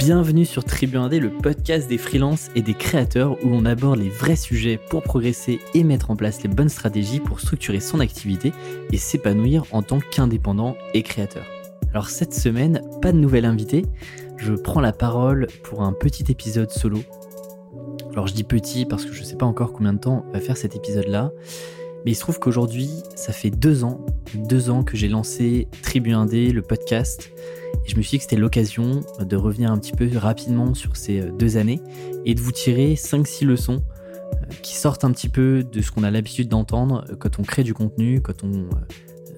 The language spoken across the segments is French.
Bienvenue sur Tribu Indé, le podcast des freelances et des créateurs où l'on aborde les vrais sujets pour progresser et mettre en place les bonnes stratégies pour structurer son activité et s'épanouir en tant qu'indépendant et créateur. Alors cette semaine, pas de nouvel invité, je prends la parole pour un petit épisode solo. Alors je dis petit parce que je ne sais pas encore combien de temps va faire cet épisode-là. Mais il se trouve qu'aujourd'hui, ça fait deux ans, deux ans que j'ai lancé Tribu Indé, le podcast. Je me suis dit que c'était l'occasion de revenir un petit peu rapidement sur ces euh, deux années et de vous tirer 5-6 leçons euh, qui sortent un petit peu de ce qu'on a l'habitude d'entendre euh, quand on crée du contenu, quand on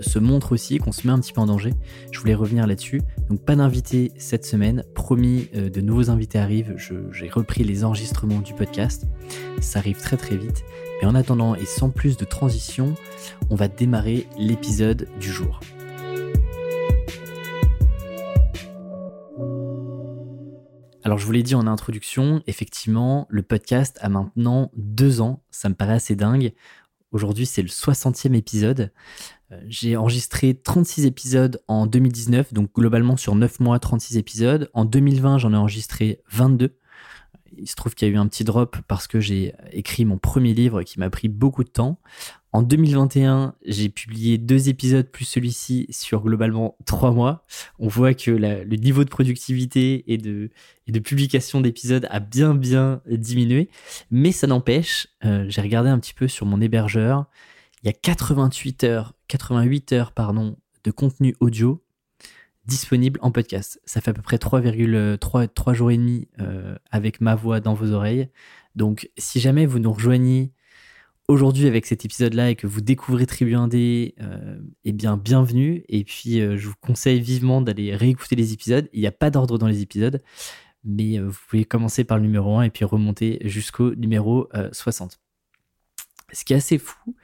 se montre aussi, qu'on se met un petit peu en danger. Je voulais revenir là-dessus. Donc pas d'invité cette semaine. Promis, de nouveaux invités arrivent. J'ai repris les enregistrements du podcast. Ça arrive très très vite. Et en attendant, et sans plus de transition, on va démarrer l'épisode du jour. Alors je vous l'ai dit en introduction, effectivement, le podcast a maintenant deux ans, ça me paraît assez dingue. Aujourd'hui c'est le 60e épisode. Euh, j'ai enregistré 36 épisodes en 2019, donc globalement sur 9 mois, 36 épisodes. En 2020 j'en ai enregistré 22 il se trouve qu'il y a eu un petit drop parce que j'ai écrit mon premier livre qui m'a pris beaucoup de temps. En 2021, j'ai publié deux épisodes plus celui-ci sur globalement trois mois. On voit que le niveau de productivité et de, publication d'épisodes a bien bien diminué. Mais ça n'empêche, euh, j'ai regardé un petit peu sur mon hébergeur. Il y a 88 heures, 88 heures pardon, de contenu audio disponible en podcast. Ça fait à peu près 3,3 jours et demi euh, avec ma voix dans vos oreilles. Donc si jamais vous nous rejoignez aujourd'hui avec cet épisode-là et que vous découvrez Tribu 1D, euh, eh bien bienvenue. Et puis euh, je vous conseille vivement d'aller réécouter les épisodes. Il n'y a pas d'ordre dans les épisodes, mais vous pouvez commencer par le numéro 1 et puis remonter jusqu'au numéro 60. Ce qui est assez fou,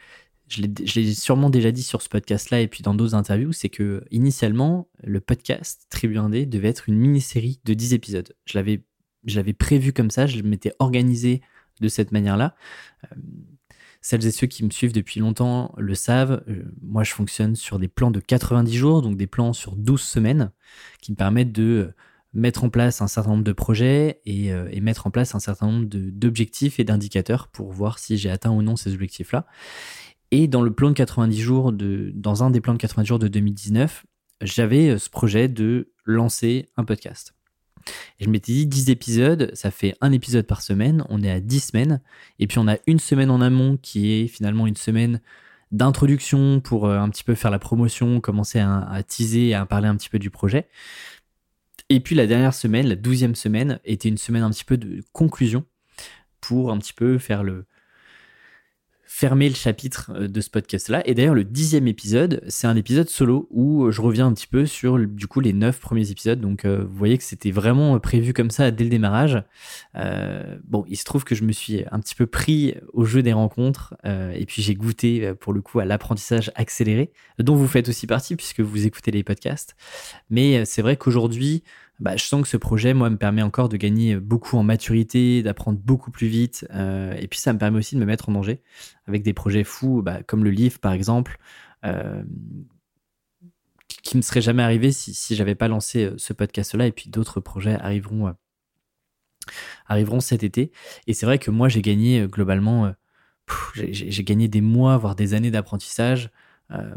je l'ai sûrement déjà dit sur ce podcast-là et puis dans d'autres interviews, c'est que initialement, le podcast Tribu 1D devait être une mini-série de 10 épisodes. Je l'avais, je prévu comme ça, je m'étais organisé de cette manière-là. Euh, celles et ceux qui me suivent depuis longtemps le savent, euh, moi je fonctionne sur des plans de 90 jours, donc des plans sur 12 semaines, qui me permettent de mettre en place un certain nombre de projets et, euh, et mettre en place un certain nombre d'objectifs et d'indicateurs pour voir si j'ai atteint ou non ces objectifs-là. Et dans le plan de 90 jours, de, dans un des plans de 90 jours de 2019, j'avais euh, ce projet de lancer un podcast. Et je m'étais dit 10 épisodes, ça fait un épisode par semaine, on est à 10 semaines, et puis on a une semaine en amont qui est finalement une semaine d'introduction pour euh, un petit peu faire la promotion, commencer à, à teaser et à parler un petit peu du projet. Et puis la dernière semaine, la douzième semaine, était une semaine un petit peu de conclusion pour un petit peu faire le, fermer le chapitre euh, de ce podcast-là. Et d'ailleurs, le dixième épisode, c'est un épisode solo où euh, je reviens un petit peu sur du coup les neuf premiers épisodes. Donc, euh, vous voyez que c'était vraiment prévu comme ça dès le démarrage. bon, il se trouve que je me suis un petit peu pris au jeu des rencontres et puis j'ai goûté pour le coup à l'apprentissage accéléré, dont vous faites aussi partie puisque vous écoutez les podcasts. Mais c'est vrai qu'aujourd'hui, bah, je sens que ce projet, moi, me permet encore de gagner beaucoup en maturité, d'apprendre beaucoup plus vite. Euh, et puis, ça me permet aussi de me mettre en danger avec des projets fous, bah, comme le livre, par exemple, euh, qui ne me serait jamais arrivé si, si j'avais pas lancé euh, ce podcast-là. Et puis, d'autres projets arriveront, arriveront cet été. Et c'est vrai que moi, j'ai gagné globalement, j'ai gagné des mois, voire des années d'apprentissage.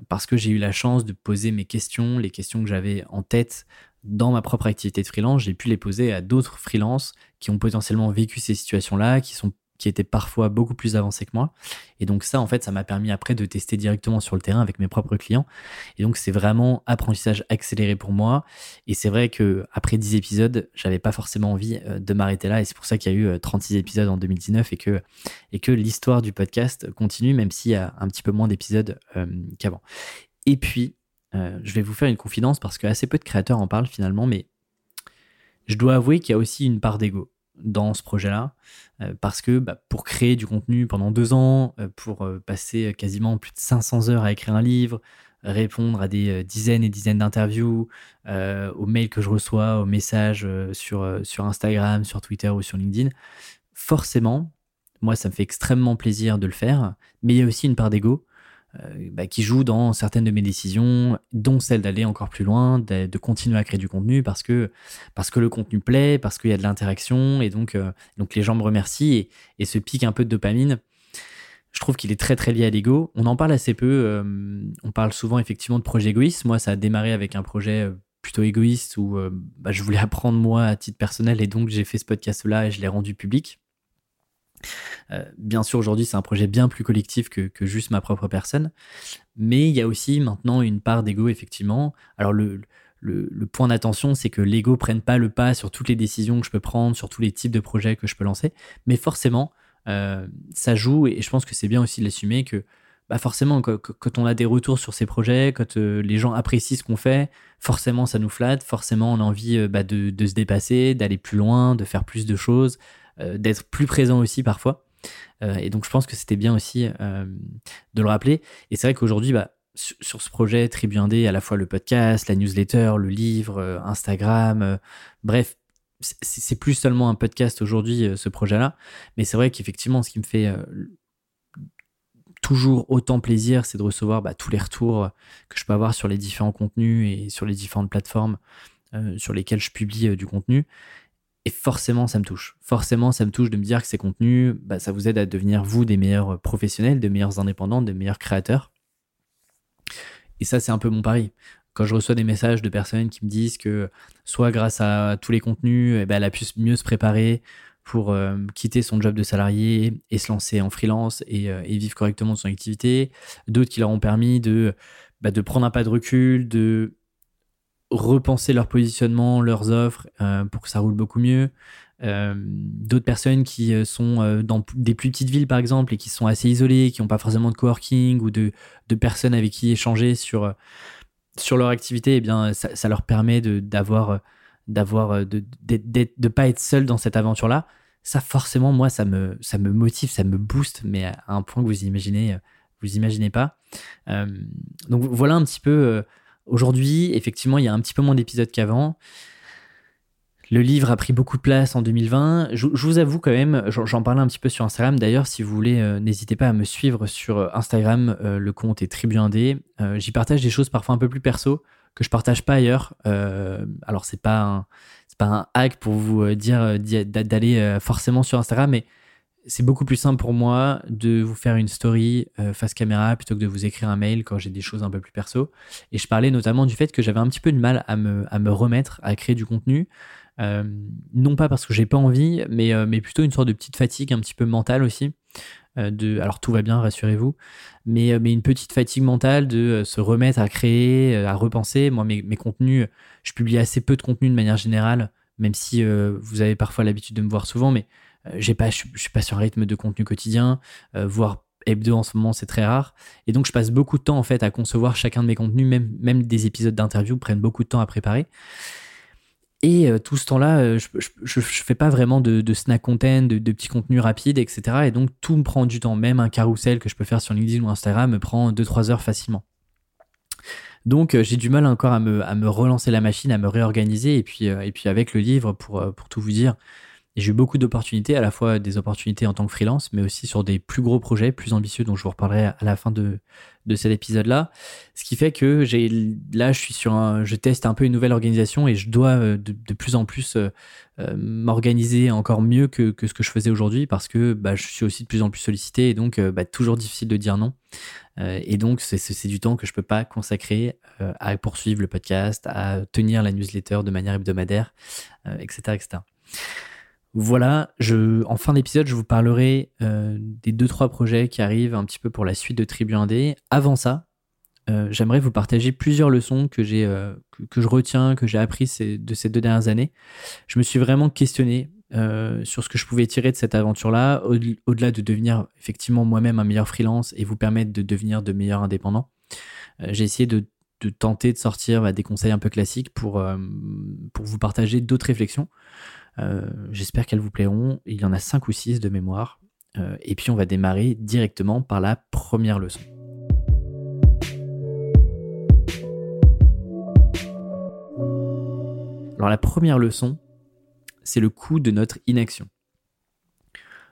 Parce que j'ai eu la chance de poser mes questions, les questions que j'avais en tête dans ma propre activité de freelance, j'ai pu les poser à d'autres freelances qui ont potentiellement vécu ces situations-là, qui sont qui étaient parfois beaucoup plus avancés que moi. Et donc ça, en fait, ça m'a permis après de tester directement sur le terrain avec mes propres clients. Et donc c'est vraiment apprentissage accéléré pour moi. Et c'est vrai que après 10 épisodes, j'avais pas forcément envie euh, de m'arrêter là. Et c'est pour ça qu'il y a eu 36 euh, épisodes en 2019 et que, et que l'histoire du podcast continue, même s'il y a un petit peu moins d'épisodes euh, qu'avant. Et puis, je vais vous faire une confidence parce que assez peu de créateurs en parlent finalement, mais je dois avouer qu'il y a aussi une part d'ego dans ce projet-là, euh, parce que bah, pour créer du contenu pendant deux ans, euh, pour passer quasiment plus de 500 heures à écrire un livre, répondre à des dizaines et dizaines d'interviews, aux mails que je reçois, aux messages sur, sur Instagram, sur Twitter ou sur LinkedIn, forcément, moi, ça me fait extrêmement plaisir de le faire, mais il y a aussi une part d'ego bah, qui joue dans certaines de mes décisions, dont celle d'aller encore plus loin, de, continuer à créer du contenu parce que, parce que le contenu plaît, parce qu'il y a de l'interaction, et donc, donc les gens me remercient et, et ce pic un peu de dopamine je trouve qu'il est très très lié à l'ego. On en parle assez peu. Euh, on parle souvent effectivement de projet égoïste. Moi, ça a démarré avec un projet euh, plutôt égoïste où euh, bah, je voulais apprendre moi à titre personnel et donc j'ai fait ce podcast-là et je l'ai rendu public. Bien sûr, aujourd'hui, c'est un projet bien plus collectif que, juste ma propre personne. Mais il y a aussi maintenant une part d'ego, effectivement. Alors, le, point d'attention, c'est que l'ego prenne pas le pas sur toutes les décisions que je peux prendre, sur tous les types de projets que je peux lancer. Mais forcément, euh, ça joue et je pense que c'est bien aussi de l'assumer que bah forcément quand, on a des retours sur ces projets, quand euh, les gens apprécient ce qu'on fait, forcément ça nous flatte, forcément on a envie euh, bah, de, se dépasser, d'aller plus loin, de faire plus de choses, d'être plus présent aussi parfois. et donc je pense que c'était bien aussi de le rappeler. Et c'est vrai qu'aujourd'hui, bah, sur, ce projet Tribu Indé, à la fois le podcast, la newsletter, le livre, Instagram, bref, c'est plus seulement un podcast aujourd'hui, euh, ce projet-là, mais c'est vrai qu'effectivement, ce qui me fait euh, toujours autant plaisir, c'est de recevoir bah, tous les retours que je peux avoir sur les différents contenus et sur les différentes plateformes euh, sur lesquelles je publie du contenu. Et forcément, ça me touche. Forcément, ça me touche de me dire que ces contenus, bah, ça vous aide à devenir, vous, des meilleurs professionnels, des meilleurs indépendants, des meilleurs créateurs. Et ça, c'est un peu mon pari quand je reçois des messages de personnes qui me disent que soit grâce à tous les contenus, eh ben, elle a pu mieux se préparer pour euh, quitter son job de salarié et se lancer en freelance et, euh, vivre correctement de son activité. D'autres qui leur ont permis de, bah, de prendre un pas de recul, de repenser leur positionnement, leurs offres euh, pour que ça roule beaucoup mieux. D'autres personnes qui sont dans des plus petites villes, par exemple, et qui sont assez isolées, qui n'ont pas forcément de coworking ou de, personnes avec qui échanger sur sur leur activité, eh bien, ça, leur permet de d'avoir d'avoir de, de, pas être seul dans cette aventure là. Ça forcément moi ça me ça me motive, ça me booste, mais à un point que vous imaginez vous imaginez pas. Euh, donc voilà un petit peu. Euh, aujourd'hui, effectivement, il y a un petit peu moins d'épisodes qu'avant. Le livre a pris beaucoup de place en 2020. Je, vous avoue quand même, j'en parlais un petit peu sur Instagram. D'ailleurs, si vous voulez, euh, n'hésitez pas à me suivre sur euh, Instagram. Euh, le compte est Tribu Indé. J'y partage des choses parfois un peu plus perso que je partage pas ailleurs. alors, c'est pas pas un hack pour vous dire d'aller forcément sur Instagram, mais c'est beaucoup plus simple pour moi de vous faire une story face caméra plutôt que de vous écrire un mail quand j'ai des choses un peu plus perso. Et je parlais notamment du fait que j'avais un petit peu de mal à me, à me remettre à créer du contenu. Euh, non pas parce que j'ai pas envie, mais, euh, mais plutôt une sorte de petite fatigue un petit peu mentale aussi. Euh, de, alors tout va bien, rassurez-vous, mais, mais une petite fatigue mentale de se remettre à créer, à repenser. Moi, mes, mes, contenus, je publie assez peu de contenu de manière générale, même si vous avez parfois l'habitude de me voir souvent, mais j'ai pas, je, suis pas sur un rythme de contenu quotidien, voire hebdo en ce moment, c'est très rare. Et donc, je passe beaucoup de temps en fait à concevoir chacun de mes contenus, même, des épisodes d'interview prennent beaucoup de temps à préparer. Et euh, tout ce temps-là, euh, je, je, fais pas vraiment de, snack content, de, petits contenus rapides, etc. Et donc tout me prend du temps. Même un carrousel que je peux faire sur LinkedIn ou Instagram me prend 2-3 heures facilement. Donc euh, j'ai du mal encore à me, relancer la machine, à me réorganiser. Et puis, avec le livre, pour tout vous dire, j'ai eu beaucoup d'opportunités, à la fois des opportunités en tant que freelance, mais aussi sur des plus gros projets, plus ambitieux, dont je vous reparlerai à la fin de, de cet épisode-là. Ce qui fait que j'ai là, je suis sur un, je teste un peu une nouvelle organisation et je dois euh, de, plus en plus euh, euh, m'organiser encore mieux que, que, ce que je faisais aujourd'hui parce que bah, je suis aussi de plus en plus sollicité et donc bah, toujours difficile de dire non. et donc c'est du temps que je peux pas consacrer à poursuivre le podcast, à tenir la newsletter de manière hebdomadaire, etc., etc. Voilà, en fin d'épisode, je vous parlerai euh, des deux trois projets qui arrivent un petit peu pour la suite de Tribu 1D. Avant ça, euh, j'aimerais vous partager plusieurs leçons que euh, je retiens, que j'ai appris de ces deux dernières années. Je me suis vraiment questionné sur ce que je pouvais tirer de cette aventure-là, au- delà de devenir effectivement moi-même un meilleur freelance et vous permettre de devenir de meilleurs indépendants. j'ai essayé de, tenter de sortir bah, des conseils un peu classiques pour vous partager d'autres réflexions. Euh, j'espère qu'elles vous plairont. Il y en a 5 ou 6 de mémoire. Euh, et puis on va démarrer directement par la première leçon. Alors la première leçon, c'est le coût de notre inaction.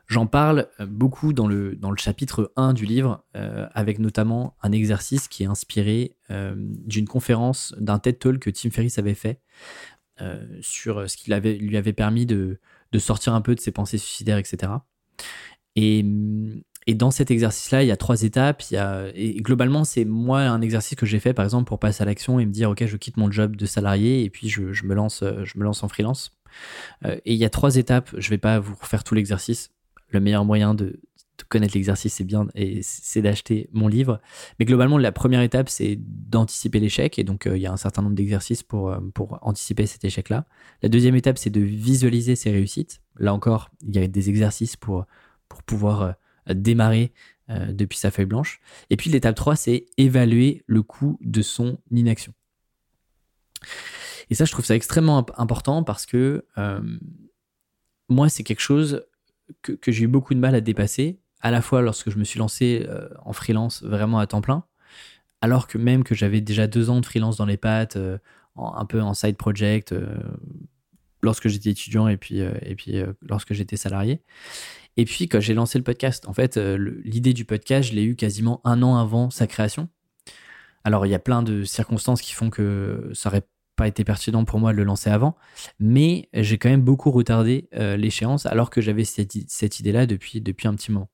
J'en parle beaucoup dans le, dans le chapitre 1 du livre, avec notamment un exercice qui est inspiré d'une conférence, d'un TED Talk que Tim Ferriss avait fait sur ce qui lui avait permis de, de sortir un peu de ses pensées suicidaires, etc. Et, et dans cet exercice-là, il y a trois étapes. Il y a, et globalement, c'est moi un exercice que j'ai fait, par exemple, pour passer à l'action et me dire, OK, je quitte mon job de salarié et puis je, je me, lance, je me lance en freelance. Euh, et il y a trois étapes. Je vais pas vous refaire tout l'exercice. Le meilleur moyen de connaître l'exercice, c'est bien, et c'est d'acheter mon livre. Mais globalement, la première étape, c'est d'anticiper l'échec. Et donc, euh, il y a un certain nombre d'exercices pour, euh, pour anticiper cet échec-là. La deuxième étape, c'est de visualiser ses réussites. Là encore, il y a des exercices pour, pour pouvoir démarrer euh, depuis sa feuille blanche. Et puis l'étape 3, c'est évaluer le coût de son inaction. Et ça, je trouve ça extrêmement important parce que moi, c'est quelque chose que, j'ai eu beaucoup de mal à dépasser, à la fois lorsque je me suis lancé euh, en freelance vraiment à temps plein, alors que même que j'avais déjà deux ans de freelance dans les pattes, un peu en side project, lorsque j'étais étudiant et puis, et puis lorsque j'étais salarié. Et puis, quand j'ai lancé le podcast, en fait, euh, l'idée du podcast, je l'ai eu quasiment un an avant sa création. Alors, il y a plein de circonstances qui font que ça n'aurait pas été pertinent pour moi de le lancer avant, mais j'ai quand même beaucoup retardé euh, l'échéance alors que j'avais cette, idée-là depuis, depuis un petit moment.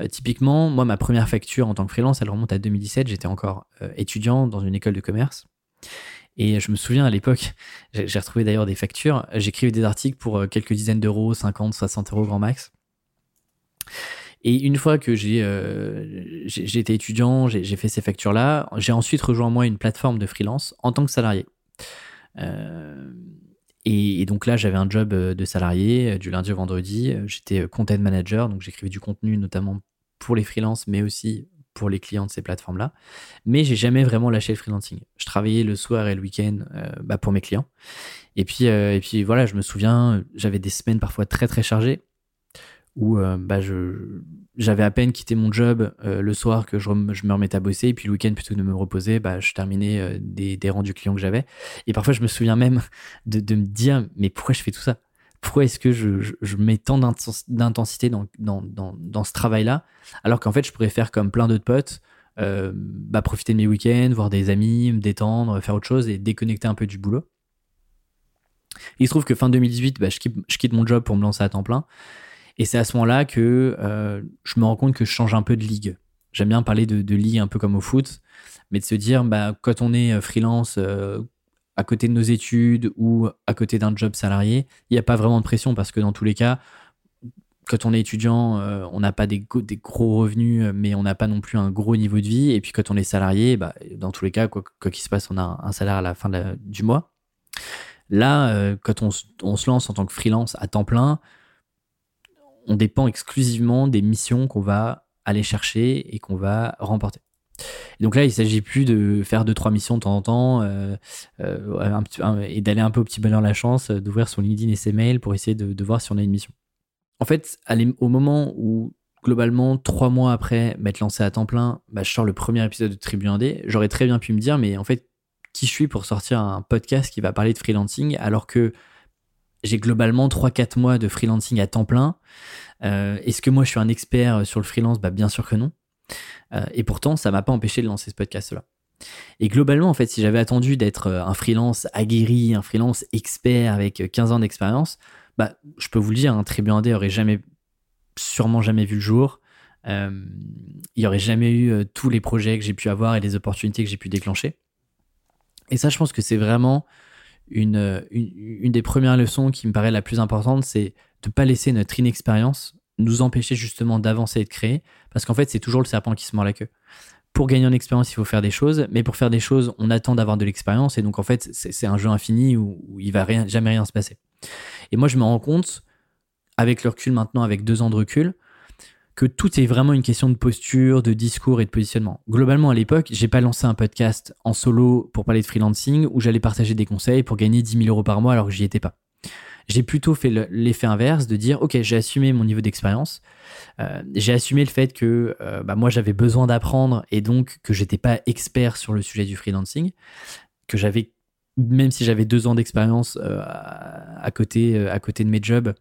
Euh, typiquement, moi, ma première facture en tant que freelance, elle remonte à 2017. J'étais encore étudiant dans une école de commerce. Et je me souviens à l'époque, j'ai retrouvé d'ailleurs des factures. J'écrivais des articles pour quelques dizaines d'euros, 50, 60 euros grand max. Et une fois que j'ai euh, été étudiant, j'ai fait ces factures-là, j'ai ensuite rejoint moi une plateforme de freelance en tant que salarié. Euh, et, donc là, j'avais un job euh, de salarié du lundi au vendredi. J'étais content manager, donc j'écrivais du contenu notamment pour les freelances, mais aussi pour les clients de ces plateformes-là. Mais j'ai jamais vraiment lâché le freelancing. Je travaillais le soir et le week-end bah, pour mes clients. Et puis, et puis voilà, je me souviens, j'avais des semaines parfois très très chargées où euh, bah, j'avais à peine quitté mon job euh, le soir que je, me remettais à bosser, et puis le week-end, plutôt que de me reposer, bah, je terminais euh, des, rendus clients que j'avais. Et parfois, je me souviens même de, me dire, mais pourquoi je fais tout ça? Pourquoi est-ce que je, mets tant d'intensité dans, dans, ce travail-là, alors qu'en fait, je pourrais faire comme plein d'autres potes, bah, profiter de mes week-ends, voir des amis, me détendre, faire autre chose et déconnecter un peu du boulot? Il se trouve que fin 2018, bah, je, quitte, je quitte mon job pour me lancer à temps plein. Et c'est à ce moment-là que euh, je me rends compte que je change un peu de ligue. J'aime bien parler de, ligue un peu comme au foot, mais de se dire, bah, quand on est euh, freelance euh, à côté de nos études ou à côté d'un job salarié, il n'y a pas vraiment de pression parce que dans tous les cas, quand on est étudiant, on n'a pas des, gros revenus, mais on n'a pas non plus un gros niveau de vie. Et puis quand on est salarié, bah, dans tous les cas, quoi qu'il se passe, on a un salaire à la fin du mois. Là, quand on, se lance en tant que freelance à temps plein, on dépend exclusivement des missions qu'on va aller chercher et qu'on va remporter. donc là, il ne s'agit plus de faire deux, trois missions de temps en temps euh, euh, et d'aller un peu au petit bonheur la chance, euh, d'ouvrir son LinkedIn et ses mails pour essayer de, voir si on a une mission. En fait, au moment où, globalement, trois mois après m'être lancé à temps plein, bah, je sors le premier épisode de Tribu 1D, j'aurais très bien pu me dire, mais en fait, qui je suis pour sortir un podcast qui va parler de freelancing alors que j'ai globalement 3-4 mois de freelancing à temps plein. Euh, est-ce que moi je suis un expert sur le freelance? Bah, Bien sûr que non. Euh, et pourtant, ça m'a pas empêché de lancer ce podcast-là. Et globalement, en fait, si j'avais attendu d'être euh, un freelance aguerri, un freelance expert avec 15 ans d'expérience, bah, je peux vous le dire, un Tribu Indé aurait jamais, sûrement jamais vu le jour. il n'y aurait jamais eu tous les projets que j'ai pu avoir et les opportunités que j'ai pu déclencher. Et ça, je pense que c'est vraiment une, des premières leçons qui me paraît la plus importante, c'est de ne pas laisser notre inexpérience nous empêcher justement d'avancer et de créer, parce qu'en fait, c'est toujours le serpent qui se mord la queue. Pour gagner en expérience, il faut faire des choses, mais pour faire des choses, on attend d'avoir de l'expérience, et donc en fait, c'est un jeu infini où, où il va rien, jamais rien se passer. Et moi, je me rends compte, avec le recul maintenant, avec deux ans de recul, que tout est vraiment une question de posture, de discours et de positionnement. Globalement, à l'époque, j'ai pas lancé un podcast en solo pour parler de freelancing où j'allais partager des conseils pour gagner 10 000 euros par mois alors que j'y étais pas. J'ai plutôt fait l'effet inverse de dire, ok, j'ai assumé mon niveau d'expérience, euh, j'ai assumé le fait que euh, bah, moi j'avais besoin d'apprendre et donc que j'étais pas expert sur le sujet du freelancing, que j'avais, même si j'avais deux ans d'expérience euh, à côté, à côté de mes jobs,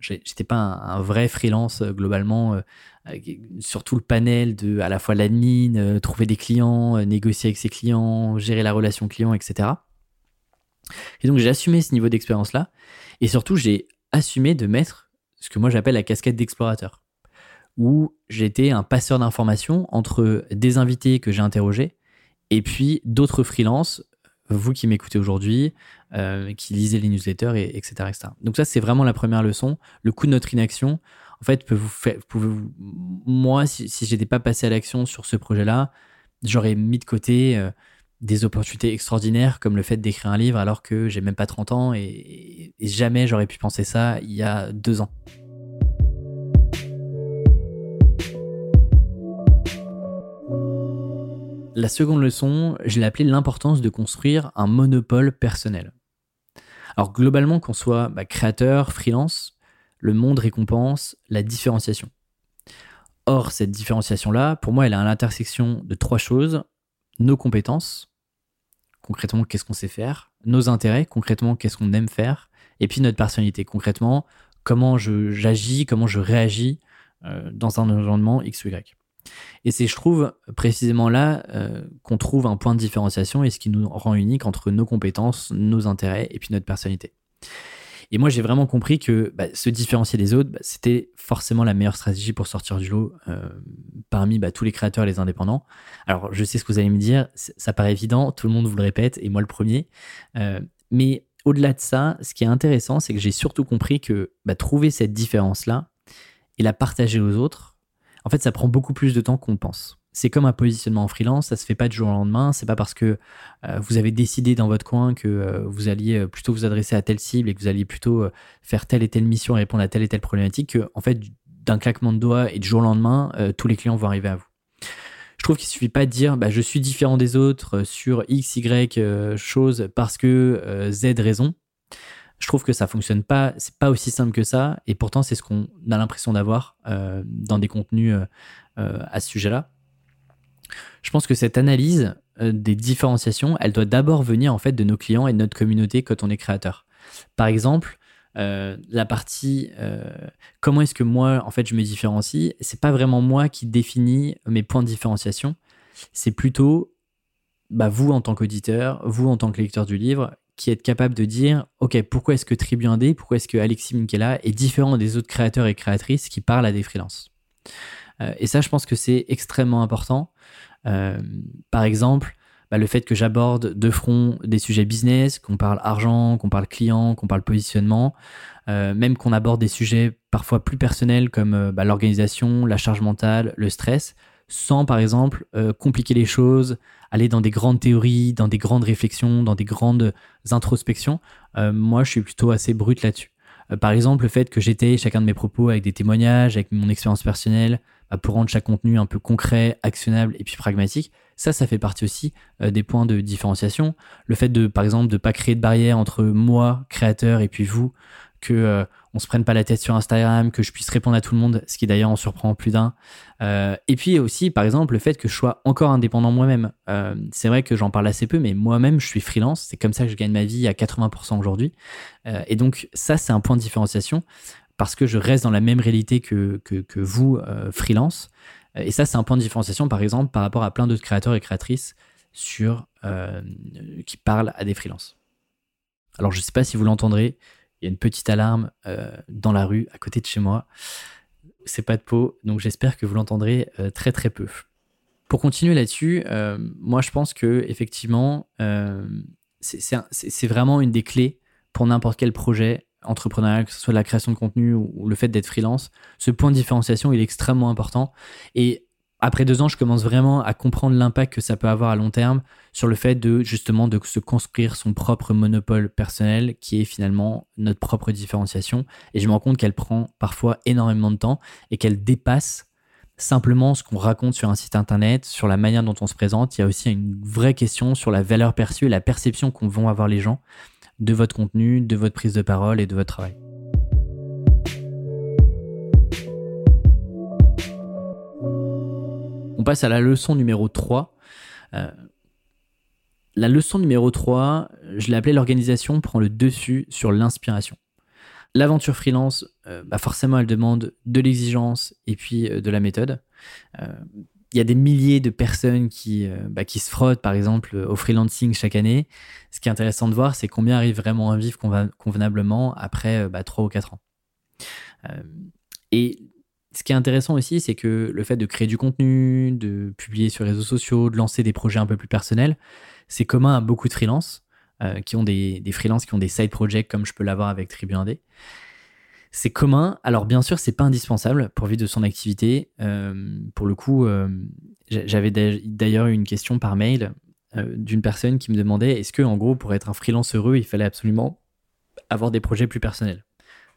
J'étais pas un, vrai freelance euh, globalement euh, sur tout le panel de à la fois l'admin, euh, trouver des clients, négocier avec ses clients, gérer la relation client, etc. Et donc j'ai assumé ce niveau d'expérience là, et surtout j'ai assumé de mettre ce que moi j'appelle la casquette d'explorateur, où j'étais un passeur d'informations entre des invités que j'ai interrogés et puis d'autres freelances vous qui m'écoutez aujourd'hui, euh, qui lisez les newsletters, et, etc., Donc ça, c'est vraiment la première leçon. Le coût de notre inaction, en fait, peut vous faire, pouvez moi, si, si j'étais pas passé à l'action sur ce projet-là, j'aurais mis de côté euh, des opportunités extraordinaires comme le fait d'écrire un livre alors que j'ai même pas 30 ans et jamais j'aurais pu penser ça il y a deux ans. La seconde leçon, je l'ai appelée l'importance de construire un monopole personnel. Alors globalement, qu'on soit bah, créateur, freelance, le monde récompense la différenciation. Or, cette différenciation-là, pour moi, elle est à l'intersection de trois choses. Nos compétences, concrètement, qu'est-ce qu'on sait faire? Nos intérêts, concrètement, qu'est-ce qu'on aime faire? Et puis notre personnalité, concrètement, comment j'agis, comment je réagis euh, dans un environnement X ou Y. Et c'est, je trouve, précisément là euh, qu'on trouve un point de différenciation et ce qui nous rend unique entre nos compétences, nos intérêts et puis notre personnalité. Et moi, j'ai vraiment compris que bah, se différencier des autres, bah, c'était forcément la meilleure stratégie pour sortir du lot euh, parmi bah, tous les créateurs et les indépendants. Alors, je sais ce que vous allez me dire, ça paraît évident, tout le monde vous le répète, et moi le premier. Euh, mais au-delà de ça, ce qui est intéressant, c'est que j'ai surtout compris que trouver cette différence-là et la partager aux autres, en fait, ça prend beaucoup plus de temps qu'on pense. C'est comme un positionnement en freelance, ça se fait pas du jour au lendemain. C'est pas parce que euh, vous avez décidé dans votre coin que euh, vous alliez euh, plutôt vous adresser à telle cible et que vous alliez plutôt faire telle et telle mission et répondre à telle et telle problématique que, en fait, d'un claquement de doigts et du jour au lendemain, tous les clients vont arriver à vous. Je trouve qu'il suffit pas de dire bah, je suis différent des autres sur X, Y chose parce que Z raison je trouve que ça fonctionne pas, c'est pas aussi simple que ça, et pourtant c'est ce qu'on a l'impression d'avoir euh, dans des contenus euh, euh, à ce sujet-là. Je pense que cette analyse des différenciations, elle doit d'abord venir en fait de nos clients et de notre communauté quand on est créateur. Par exemple, la partie comment est-ce que moi en fait je me différencie, c'est pas vraiment moi qui définis mes points de différenciation, c'est plutôt bah, vous en tant qu'auditeur, vous en tant que lecteur du livre, qui est capable de dire ok pourquoi est-ce que Tribu 1D, pourquoi est-ce que Alexis Minkela est différent des autres créateurs et créatrices qui parlent à des freelances? Euh, et ça, je pense que c'est extrêmement important. Euh, par exemple, bah, le fait que j'aborde de front des sujets business, qu'on parle argent, qu'on parle client, qu'on parle positionnement, euh, même qu'on aborde des sujets parfois plus personnels comme bah, l'organisation, la charge mentale, le stress, sans par exemple compliquer les choses, aller dans des grandes théories, dans des grandes réflexions, dans des grandes introspections. Euh, moi, je suis plutôt assez brut là-dessus. Euh, par exemple, le fait que j'étais chacun de mes propos avec des témoignages, avec mon expérience personnelle, bah, pour rendre chaque contenu un peu concret, actionnable et puis pragmatique, ça, ça fait partie aussi euh, des points de différenciation. Le fait de, par exemple, de pas créer de barrière entre moi, créateur, et puis vous, que euh, on se prenne pas la tête sur Instagram, que je puisse répondre à tout le monde, ce qui d'ailleurs en surprend plus d'un. Euh, et puis aussi, par exemple, le fait que je sois encore indépendant moi-même. Euh, c'est vrai que j'en parle assez peu, mais moi-même, je suis freelance. C'est comme ça que je gagne ma vie à 80% aujourd'hui. et donc, ça, c'est un point de différenciation parce que je reste dans la même réalité que, vous, freelance. Et ça, c'est un point de différenciation, par exemple, par rapport à plein d'autres créateurs et créatrices qui parlent à des freelances. Alors, je ne sais pas si vous l'entendrez, il y a une petite alarme euh, dans la rue à côté de chez moi. C'est pas de peau, donc j'espère que vous l'entendrez euh, très très peu. Pour continuer là-dessus, euh, moi je pense que effectivement, c'est vraiment une des clés pour n'importe quel projet entrepreneurial, que ce soit la création de contenu ou, le fait d'être freelance. Ce point de différenciation, il est extrêmement important. Et après deux ans, je commence vraiment à comprendre l'impact que ça peut avoir à long terme sur le fait de justement de se construire son propre monopole personnel qui est finalement notre propre différenciation. Et je me rends compte qu'elle prend parfois énormément de temps et qu'elle dépasse simplement ce qu'on raconte sur un site internet, sur la manière dont on se présente. Il y a aussi une vraie question sur la valeur perçue et la perception qu'ont vont avoir les gens de votre contenu, de votre prise de parole et de votre travail. On passe à la leçon numéro 3. Euh, la leçon numéro 3, je l'ai appelée l'organisation prend le dessus sur l'inspiration. L'aventure freelance, bah forcément, elle demande de l'exigence et puis de la méthode. Il y a des milliers de personnes qui, bah, qui se frottent, par exemple, au freelancing chaque année. Ce qui est intéressant de voir, c'est combien arrivent vraiment à vivre convenablement après bah, 3 ou 4 ans. et ce qui est intéressant aussi, c'est que le fait de créer du contenu, de publier sur les réseaux sociaux, de lancer des projets un peu plus personnels, c'est commun à beaucoup de freelances euh, qui ont des, freelances qui ont des side projects comme je peux l'avoir avec Tribu 1D. C'est commun. Alors bien sûr, c'est pas indispensable pour vivre de son activité. Euh, pour le coup, euh, j'avais d'ailleurs eu une question par mail d'une personne qui me demandait est-ce que en gros pour être un freelance heureux, il fallait absolument avoir des projets plus personnels?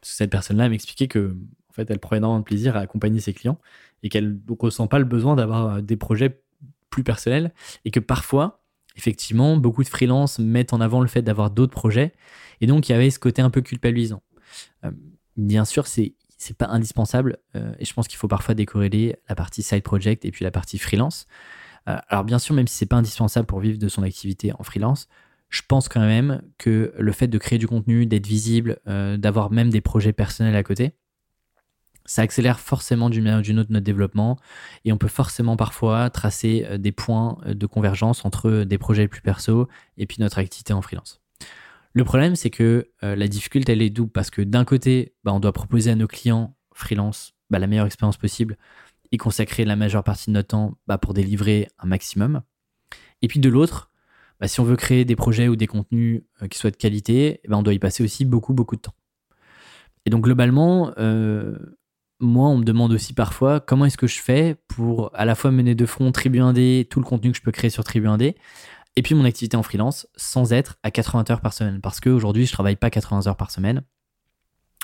Parce que cette personne-là m'expliquait que en fait, elle prend énormément de plaisir à accompagner ses clients et qu'elle ne ressent pas le besoin d'avoir euh, des projets plus personnels et que parfois, effectivement, beaucoup de freelances mettent en avant le fait d'avoir d'autres projets et donc il y avait ce côté un peu culpabilisant. Euh, bien sûr, c'est c'est pas indispensable euh, et je pense qu'il faut parfois décorréler la partie side project et puis la partie freelance. alors bien sûr, même si c'est pas indispensable pour vivre de son activité en freelance, je pense quand même que le fait de créer du contenu, d'être visible, d'avoir même des projets personnels à côté, ça accélère forcément d'une manière ou d'une autre notre développement et on peut forcément parfois tracer euh, des points euh, de convergence entre des projets plus perso et puis notre activité en freelance. Le problème, c'est que euh, la difficulté, elle est double parce que d'un côté, bah, on doit proposer à nos clients freelance bah, la meilleure expérience possible et consacrer la majeure partie de notre temps bah, pour délivrer un maximum. Et puis de l'autre, si on veut créer des projets ou des contenus qui soient de qualité, ben, on doit y passer aussi beaucoup, beaucoup de temps. Et donc globalement, moi, on me demande aussi parfois comment est-ce que je fais pour à la fois mener de front Tribu 1D, tout le contenu que je peux créer sur Tribu 1D, et puis mon activité en freelance sans être à 80 heures par semaine. Parce qu'aujourd'hui, je travaille pas 80 heures par semaine.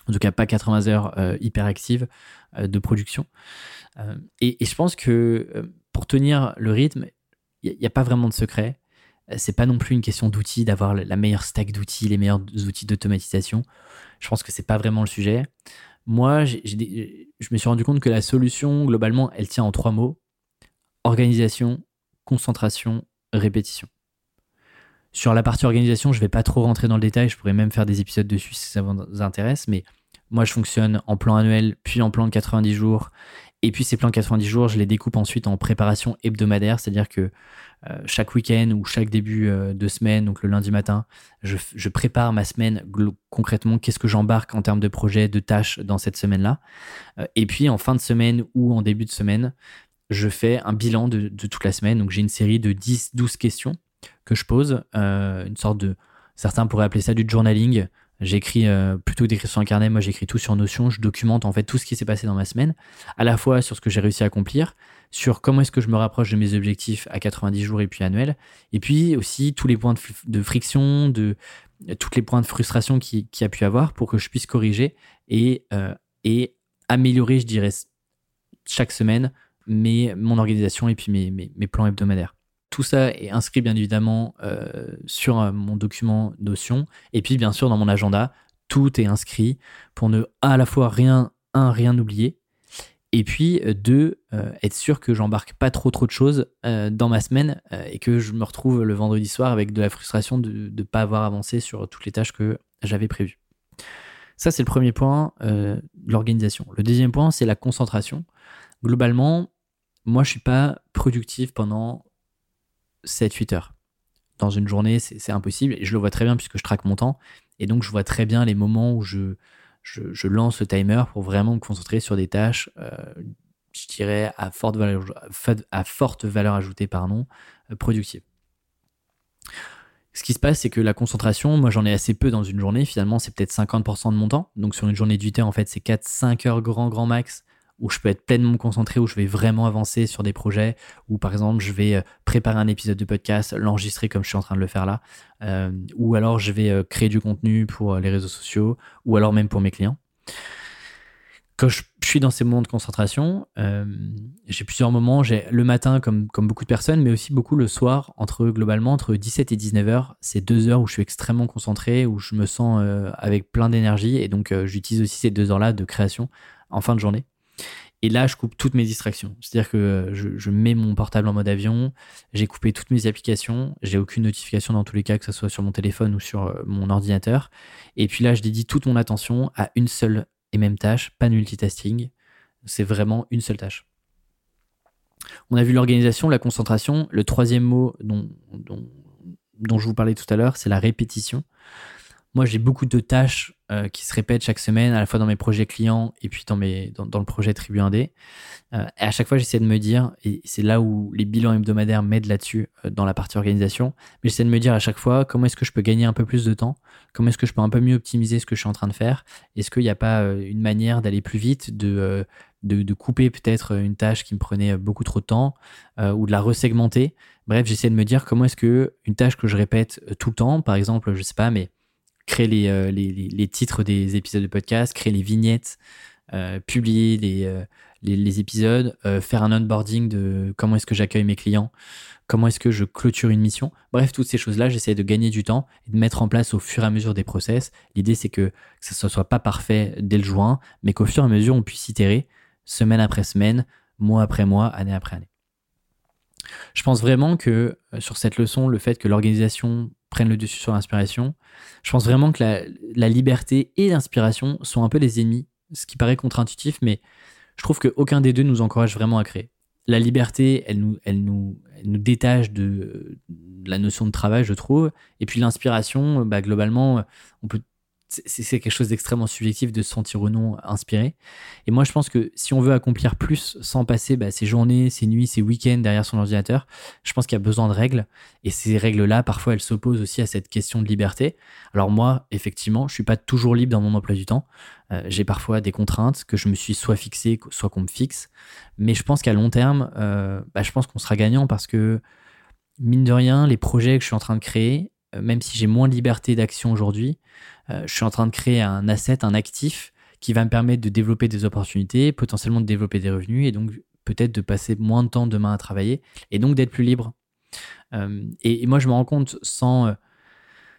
En tout cas, pas 80 heures euh, hyper actives euh, de production. Euh, et, je pense que pour tenir le rythme, il n'y a, pas vraiment de secret. C'est pas non plus une question d'outils, d'avoir la meilleure stack d'outils, les meilleurs outils d'automatisation. Je pense que c'est pas vraiment le sujet moi, je me suis rendu compte que la solution, globalement, elle tient en trois mots. Organisation, concentration, répétition. Sur la partie organisation, je ne vais pas trop rentrer dans le détail, je pourrais même faire des épisodes dessus si ça vous intéresse, mais moi je fonctionne en plan annuel, puis en plan de 90 jours, et puis ces plans de 90 jours, je les découpe ensuite en préparation hebdomadaire, c'est-à-dire que euh, chaque week-end ou chaque début euh, de semaine, donc le lundi matin, je, prépare ma semaine concrètement, qu'est-ce que j'embarque en termes de projets, de tâches dans cette semaine-là? Euh, et puis en fin de semaine ou en début de semaine, je fais un bilan de, de toute la semaine. Donc j'ai une série de 10-12 questions que je pose, une sorte de... Certains pourraient appeler ça du journaling. J'écris euh, plutôt que d'écrire sur un carnet, moi j'écris tout sur Notion, je documente en fait tout ce qui s'est passé dans ma semaine, à la fois sur ce que j'ai réussi à accomplir, sur comment est-ce que je me rapproche de mes objectifs à 90 jours et puis annuels, et puis aussi tous les points de, friction, de tous les points de frustration qui, qui a pu avoir pour que je puisse corriger et, euh, améliorer, je dirais, chaque semaine mes, mon organisation et puis mes plans hebdomadaires. Tout ça est inscrit bien évidemment euh, sur euh, mon document Notion. Et puis bien sûr dans mon agenda, tout est inscrit pour ne à la fois rien, oublier. Et puis euh, deux, être sûr que j'embarque pas trop trop de choses dans ma semaine et que je me retrouve le vendredi soir avec de la frustration de ne pas avoir avancé sur toutes les tâches que j'avais prévues. Ça, c'est le premier point, l'organisation. Le deuxième point, c'est la concentration. Globalement, moi, je suis pas productif pendant 7-8 heures. Dans une journée, c'est impossible. Et je le vois très bien puisque je traque mon temps. Et donc, je vois très bien les moments où je, je, lance le timer pour vraiment me concentrer sur des tâches, euh, je dirais, à forte valeur, à forte valeur ajoutée, pardon, euh, productive. Ce qui se passe, c'est que la concentration, moi j'en ai assez peu dans une journée. Finalement, c'est peut-être 50% de mon temps. Donc sur une journée de 8 heures, en fait, c'est 4-5 heures grand, grand max où je peux être pleinement concentré, où je vais vraiment avancer sur des projets, où par exemple je vais euh, préparer un épisode de podcast, l'enregistrer comme je suis en train de le faire là, euh, ou alors je vais euh, créer du contenu pour les réseaux sociaux, ou alors même pour mes clients. Quand je suis dans ces moments de concentration, j'ai plusieurs moments. J'ai le matin, comme, comme beaucoup de personnes, mais aussi beaucoup le soir, entre globalement entre 17 et 19 heures. C'est deux heures où je suis extrêmement concentré, où je me sens avec plein d'énergie, et donc j'utilise aussi ces deux heures-là de création en fin de journée. Et là, je coupe toutes mes distractions. C'est-à-dire que je, mets mon portable en mode avion, j'ai coupé toutes mes applications, j'ai aucune notification dans tous les cas, que ce soit sur mon téléphone ou sur euh, mon ordinateur. Et puis là, je dédie toute mon attention à une seule et même tâche, pas multitasking. C'est vraiment une seule tâche. On a vu l'organisation, la concentration. Le troisième mot dont je vous parlais tout à l'heure, c'est la répétition. Moi, j'ai beaucoup de tâches euh, qui se répètent chaque semaine, à la fois dans mes projets clients et puis dans, mes, dans, le projet Tribu 1D. Euh, et à chaque fois, j'essaie de me dire, et c'est là où les bilans hebdomadaires m'aident là-dessus euh, dans la partie organisation, mais j'essaie de me dire à chaque fois comment est-ce que je peux gagner un peu plus de temps, comment est-ce que je peux un peu mieux optimiser ce que je suis en train de faire, est-ce qu'il n'y a pas une manière d'aller plus vite, de, de, couper peut-être une tâche qui me prenait beaucoup trop de temps, ou de la resegmenter? Bref, j'essaie de me dire comment est-ce que une tâche que je répète tout le temps, par exemple, je sais pas, mais créer euh, les, titres des épisodes de podcast, créer les vignettes, euh, publier les, euh, épisodes, faire un onboarding de comment est-ce que j'accueille mes clients, comment est-ce que je clôture une mission. Bref, toutes ces choses-là, j'essaie de gagner du temps et de mettre en place au fur et à mesure des process. L'idée, c'est que, que ça ne soit pas parfait dès le juin, mais qu'au fur et à mesure, on puisse itérer semaine après semaine, mois après mois, année après année. Je pense vraiment que sur cette leçon, le fait que l'organisation prennent le dessus sur l'inspiration. Je pense vraiment que la, liberté et l'inspiration sont un peu les ennemis, ce qui paraît contre-intuitif, mais je trouve qu'aucun des deux nous encourage vraiment à créer. La liberté, elle nous, elle nous, nous détache de, de, la notion de travail, je trouve. Et puis l'inspiration, bah, globalement, on peut c'est quelque chose d'extrêmement subjectif de se sentir ou non inspiré. Et moi, je pense que si on veut accomplir plus sans passer bah, ses journées, ses nuits, ses week-ends derrière son ordinateur, je pense qu'il y a besoin de règles. Et ces règles-là, parfois, elles s'opposent aussi à cette question de liberté. Alors moi, effectivement, je suis pas toujours libre dans mon emploi du temps. Euh, j'ai parfois des contraintes que je me suis soit fixé, soit qu'on me fixe. Mais je pense qu'à long terme, euh, bah, je pense qu'on sera gagnant parce que, mine de rien, les projets que je suis en train de créer, même si j'ai moins de liberté d'action aujourd'hui, euh, je suis en train de créer un asset, un actif qui va me permettre de développer des opportunités, potentiellement de développer des revenus et donc peut-être de passer moins de temps demain à travailler et donc d'être plus libre. Euh, et, moi, je me rends compte, sans,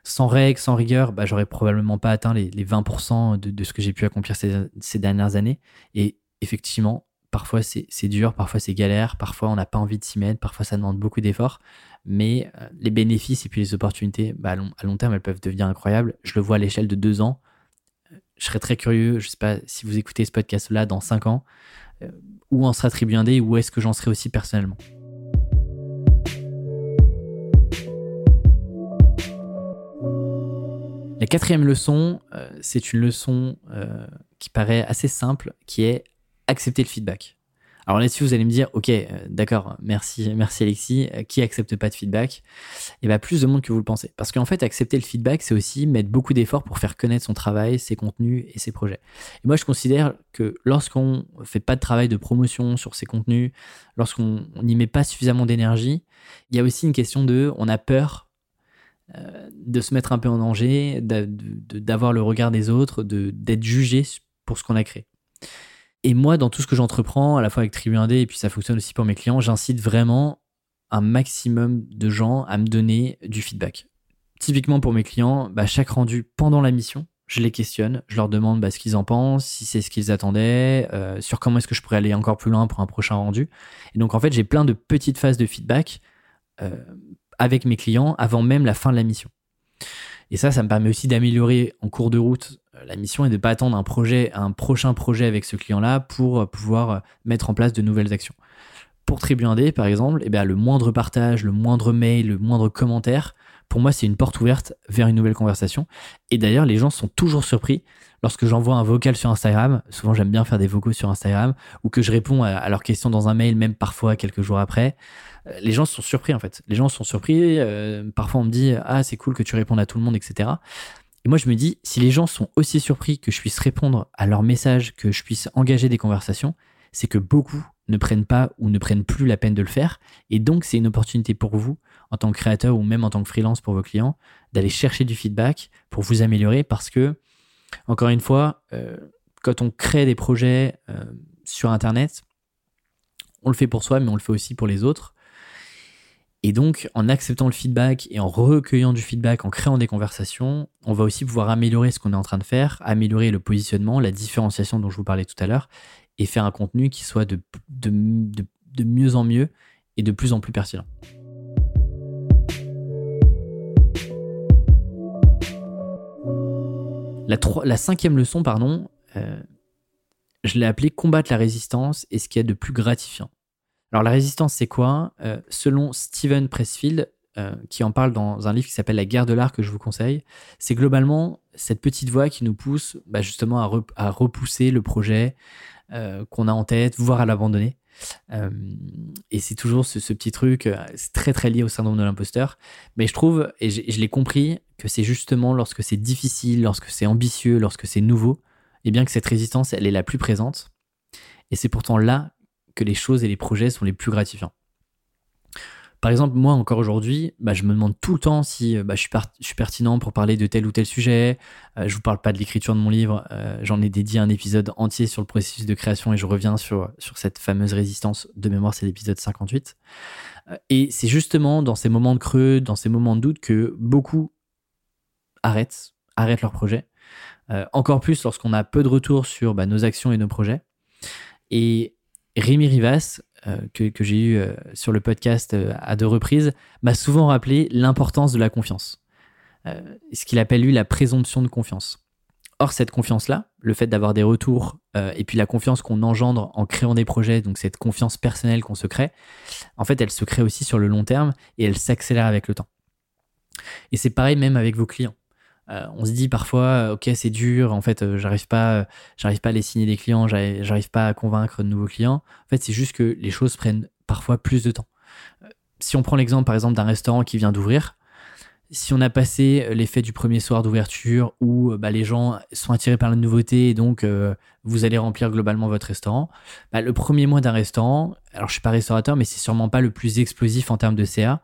sans règles, sans rigueur, bah, j'aurais probablement pas atteint les, 20% de, ce que j'ai pu accomplir ces, ces, dernières années. Et effectivement, parfois c'est dur, parfois c'est galère, parfois on n'a pas envie de s'y mettre, parfois ça demande beaucoup d'efforts mais euh, les bénéfices et puis les opportunités, bah, à, long, terme, elles peuvent devenir incroyables. Je le vois à l'échelle de deux ans. Je serais très curieux, je ne sais pas si vous écoutez ce podcast-là dans cinq ans, euh, où en sera Tribu Indé, où est-ce que j'en serai aussi personnellement? La quatrième leçon, euh, c'est une leçon qui paraît assez simple, qui est accepter le feedback. Alors là-dessus, vous allez me dire, ok, euh, d'accord, merci, merci Alexis, euh, qui accepte pas de feedback? Il y a plus de monde que vous le pensez. Parce qu'en fait, accepter le feedback, c'est aussi mettre beaucoup d'efforts pour faire connaître son travail, ses contenus et ses projets. Et moi, je considère que lorsqu'on fait pas de travail de promotion sur ses contenus, lorsqu'on n'y met pas suffisamment d'énergie, il y a aussi une question de, on a peur euh, de se mettre un peu en danger, d'avoir le regard des autres, d'être jugé pour ce qu'on a créé. Et moi, dans tout ce que j'entreprends, à la fois avec Tribu 1D et puis ça fonctionne aussi pour mes clients, j'incite vraiment un maximum de gens à me donner du feedback. Typiquement pour mes clients, bah, chaque rendu pendant la mission, je les questionne, je leur demande bah, ce qu'ils en pensent, si c'est ce qu'ils attendaient, euh, sur comment est-ce que je pourrais aller encore plus loin pour un prochain rendu. Et donc en fait, j'ai plein de petites phases de feedback euh, avec mes clients avant même la fin de la mission. Et ça, ça me permet aussi d'améliorer en cours de route la mission et de ne pas attendre un projet, un prochain projet avec ce client-là pour euh, pouvoir euh, mettre en place de nouvelles actions. Pour Tribu 1D, par exemple, eh bien, le moindre partage, le moindre mail, le moindre commentaire, pour moi, c'est une porte ouverte vers une nouvelle conversation. Et d'ailleurs, les gens sont toujours surpris lorsque j'envoie un vocal sur Instagram. Souvent, j'aime bien faire des vocaux sur Instagram ou que je réponds à, leurs questions dans un mail, même parfois quelques jours après. Les gens sont surpris, en fait. Les gens sont surpris. parfois, on me dit Ah, c'est cool que tu répondes à tout le monde, etc. Et moi, je me dis, si les gens sont aussi surpris que je puisse répondre à leurs messages, que je puisse engager des conversations, c'est que beaucoup ne prennent pas ou ne prennent plus la peine de le faire. Et donc, c'est une opportunité pour vous, en tant que créateur ou même en tant que freelance pour vos clients, d'aller chercher du feedback pour vous améliorer parce que, encore une fois, euh, quand on crée des projets euh, sur Internet, on le fait pour soi, mais on le fait aussi pour les autres. Et donc, en acceptant le feedback et en recueillant du feedback, en créant des conversations, on va aussi pouvoir améliorer ce qu'on est en train de faire, améliorer le positionnement, la différenciation dont je vous parlais tout à l'heure, et faire un contenu qui soit de, mieux en mieux et de plus en plus pertinent. La, cinquième leçon, pardon, euh, je l'ai appelée combattre la résistance et ce qu'il y a de plus gratifiant. Alors la résistance, c'est quoi? Euh, Selon Steven Pressfield, euh, qui en parle dans un livre qui s'appelle La guerre de l'art que je vous conseille, c'est globalement cette petite voix qui nous pousse bah, justement à, repousser le projet qu'on a en tête, voire à l'abandonner. et c'est toujours ce, petit truc, c'est très très lié au syndrome de l'imposteur. Mais je trouve, et je l'ai compris, que c'est justement lorsque c'est difficile, lorsque c'est ambitieux, lorsque c'est nouveau, et eh bien que cette résistance, elle est la plus présente. Et c'est pourtant là que les choses et les projets sont les plus gratifiants. Par exemple, moi encore aujourd'hui, bah, je me demande tout le temps si euh, bah, je, suis pertinent pour parler de tel ou tel sujet. Je euh, je vous parle pas de l'écriture de mon livre, euh, j'en ai dédié un épisode entier sur le processus de création et je reviens sur, sur cette fameuse résistance. De mémoire, c'est l'épisode 58. et c'est justement dans ces moments de creux, dans ces moments de doute que beaucoup arrêtent, arrêtent leur projet. Euh, encore plus lorsqu'on a peu de retours sur bah, nos actions et nos projets. Et Rémi Rivas, euh, que, j'ai eu euh, sur le podcast à deux reprises, m'a souvent rappelé l'importance de la confiance. ce qu'il appelle lui la présomption de confiance. Or, cette confiance-là, le fait d'avoir des retours et puis la confiance qu'on engendre en créant des projets, donc cette confiance personnelle qu'on se crée, en fait, elle se crée aussi sur le long terme et elle s'accélère avec le temps. Et c'est pareil même avec vos clients. Euh, on se dit parfois, euh, ok, c'est dur, en fait, euh, j'arrive pas, j'arrive pas à les signer des clients, j'arrive pas à convaincre de nouveaux clients. En fait, c'est juste que les choses prennent parfois plus de temps. Si on prend l'exemple, par exemple, d'un restaurant qui vient d'ouvrir, si on a passé l'effet du premier soir d'ouverture où bah, les gens sont attirés par la nouveauté et donc vous allez remplir globalement votre restaurant, bah, le premier mois d'un restaurant, alors je suis pas restaurateur, mais c'est sûrement pas le plus explosif en termes de CA,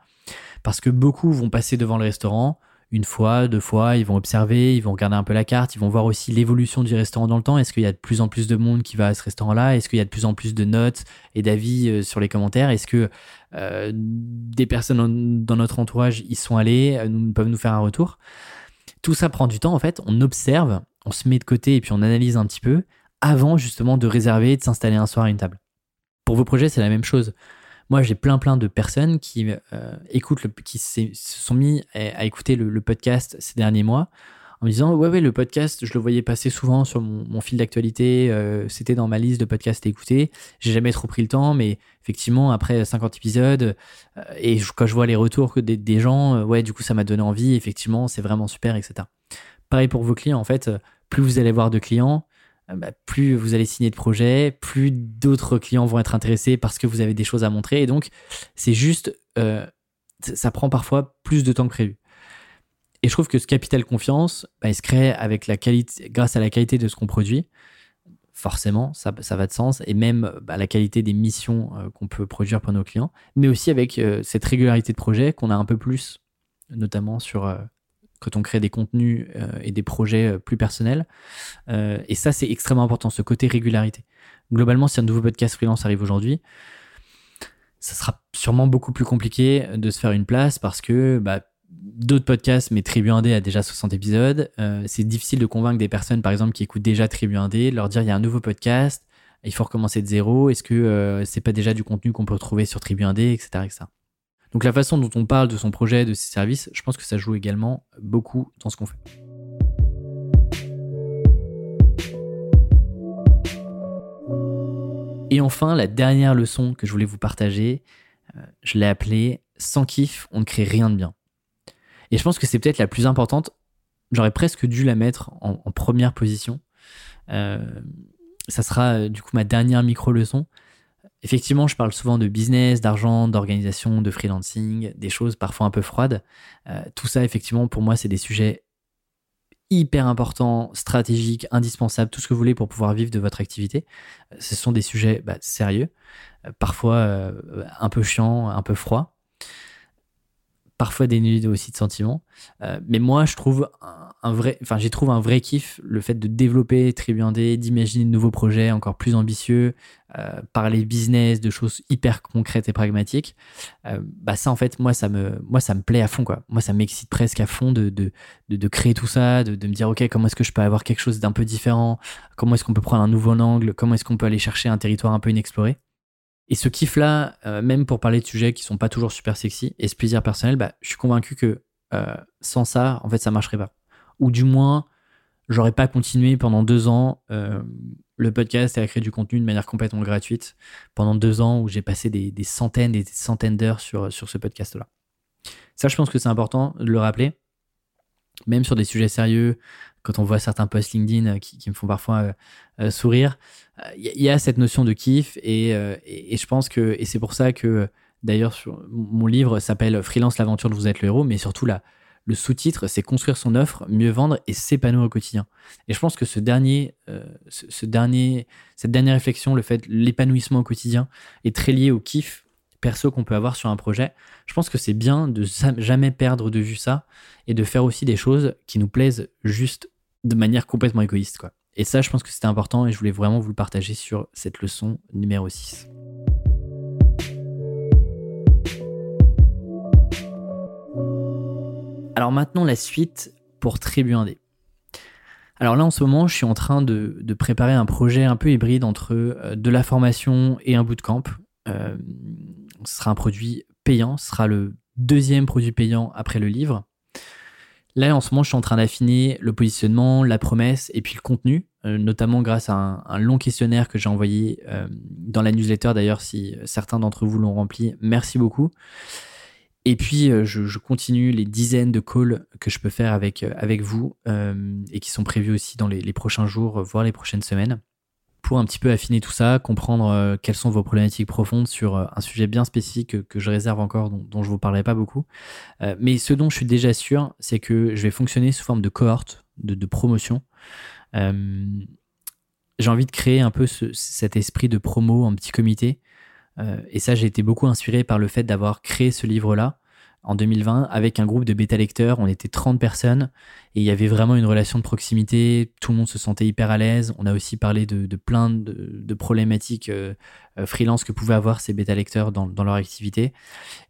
parce que beaucoup vont passer devant le restaurant, une fois, deux fois, ils vont observer, ils vont regarder un peu la carte, ils vont voir aussi l'évolution du restaurant dans le temps. Est-ce qu'il y a de plus en plus de monde qui va à ce restaurant-là? Est-ce qu'il y a de plus en plus de notes et d'avis euh, sur les commentaires? Est-ce que euh, des personnes dans notre entourage y sont allées, euh, peuvent nous faire un retour? Tout ça prend du temps en fait. On observe, on se met de côté et puis on analyse un petit peu avant justement de réserver et de s'installer un soir à une table. Pour vos projets, c'est la même chose. Moi, j'ai plein plein de personnes qui euh, écoutent, qui se sont mis à, écouter le, podcast ces derniers mois en me disant ouais ouais le podcast je le voyais passer souvent sur mon, fil d'actualité euh, c'était dans ma liste de podcasts à écouter. J'ai jamais trop pris le temps mais effectivement après 50 épisodes euh, et quand je vois les retours que des, gens ouais du coup ça m'a donné envie effectivement c'est vraiment super etc pareil pour vos clients en fait plus vous allez voir de clients bah, plus vous allez signer de projets, plus d'autres clients vont être intéressés parce que vous avez des choses à montrer. Et donc, c'est juste, euh, ça prend parfois plus de temps que prévu. Et je trouve que ce capital confiance, bah, il se crée avec la qualité, grâce à la qualité de ce qu'on produit. Forcément, ça, ça, va de sens. Et même bah, la qualité des missions euh, qu'on peut produire pour nos clients. Mais aussi avec cette régularité de projet qu'on a un peu plus, notamment sur quand on crée des contenus euh, et des projets euh, plus personnels. Euh, et ça, c'est extrêmement important, ce côté régularité. Globalement, si un nouveau podcast freelance arrive aujourd'hui, ça sera sûrement beaucoup plus compliqué de se faire une place parce que bah, d'autres podcasts, mais Tribu 1D a déjà 60 épisodes. c'est difficile de convaincre des personnes, par exemple, qui écoutent déjà Tribu 1D, de leur dire il y a un nouveau podcast, il faut recommencer de zéro. Est-ce que c'est pas déjà du contenu qu'on peut retrouver sur Tribu 1D, etc., etc. Donc la façon dont on parle de son projet, de ses services, je pense que ça joue également beaucoup dans ce qu'on fait. Et enfin, la dernière leçon que je voulais vous partager, euh, je l'ai appelée Sans kiff, on ne crée rien de bien. Et je pense que c'est peut-être la plus importante. J'aurais presque dû la mettre en, première position. Euh, ça sera euh, du coup ma dernière micro-leçon. Effectivement, je parle souvent de business, d'argent, d'organisation, de freelancing, des choses parfois un peu froides. Euh, tout ça, effectivement, pour moi, c'est des sujets hyper importants, stratégiques, indispensables, tout ce que vous voulez pour pouvoir vivre de votre activité. Euh, ce sont des sujets bah, sérieux, euh, parfois un peu chiants, un peu froids, parfois dénudés aussi de sentiments. mais moi, je trouve vrai, enfin, j'y trouve un vrai kiff, le fait de développer Tribu d'imaginer de nouveaux projets encore plus ambitieux, euh, parler business, de choses hyper concrètes et pragmatiques. Euh, bah ça, en fait, moi, ça me, moi, ça me plaît à fond, quoi. Moi, ça m'excite presque à fond de, de, de, créer tout ça, de, me dire, OK, comment est-ce que je peux avoir quelque chose d'un peu différent? Comment est-ce qu'on peut prendre un nouveau angle? Comment est-ce qu'on peut aller chercher un territoire un peu inexploré? Et ce kiff-là, euh, même pour parler de sujets qui sont pas toujours super sexy, et ce plaisir personnel, bah, je suis convaincu que sans ça, en fait, ça marcherait pas ou du moins, j'aurais pas continué pendant deux ans euh, le podcast et à créer du contenu de manière complètement gratuite pendant deux ans où j'ai passé des, centaines et des centaines d'heures sur, sur ce podcast-là. Ça, je pense que c'est important de le rappeler, même sur des sujets sérieux, quand on voit certains posts LinkedIn qui, me font parfois euh, euh, sourire, il y, a cette notion de kiff et je pense que, et c'est pour ça que d'ailleurs mon livre s'appelle Freelance l'aventure de vous êtes le héros, mais surtout la, le sous-titre, c'est construire son offre, mieux vendre et s'épanouir au quotidien. Et je pense que ce dernier, euh, ce, dernier, cette dernière réflexion, le fait l'épanouissement au quotidien, est très lié au kiff perso qu'on peut avoir sur un projet. Je pense que c'est bien de jamais perdre de vue ça et de faire aussi des choses qui nous plaisent juste de manière complètement égoïste. Quoi. Et ça, je pense que c'était important et je voulais vraiment vous le partager sur cette leçon numéro 6. Alors maintenant, la suite pour Tribu Indé. Alors là, en ce moment, je suis en train de, préparer un projet un peu hybride entre euh, de la formation et un bootcamp. Euh, ce sera un produit payant, ce sera le deuxième produit payant après le livre. Là, en ce moment, je suis en train d'affiner le positionnement, la promesse et puis le contenu, euh, notamment grâce à un, long questionnaire que j'ai envoyé dans la newsletter. D'ailleurs, si certains d'entre vous l'ont rempli, merci beaucoup. Et puis, euh, je, continue les dizaines de calls que je peux faire avec, euh, avec vous euh, et qui sont prévus aussi dans les, prochains jours, voire les prochaines semaines, pour un petit peu affiner tout ça, comprendre quelles sont vos problématiques profondes sur un sujet bien spécifique que, je réserve encore, dont, je ne vous parlerai pas beaucoup. mais ce dont je suis déjà sûr, c'est que je vais fonctionner sous forme de cohorte, de, promotion. J'ai envie de créer un peu cet esprit de promo en petit comité et ça, j'ai été beaucoup inspiré par le fait d'avoir créé ce livre-là en 2020 avec un groupe de bêta lecteurs. On était 30 personnes et il y avait vraiment une relation de proximité. Tout le monde se sentait hyper à l'aise. On a aussi parlé de, plein de, problématiques euh, euh, freelance que pouvaient avoir ces bêta lecteurs dans, leur activité.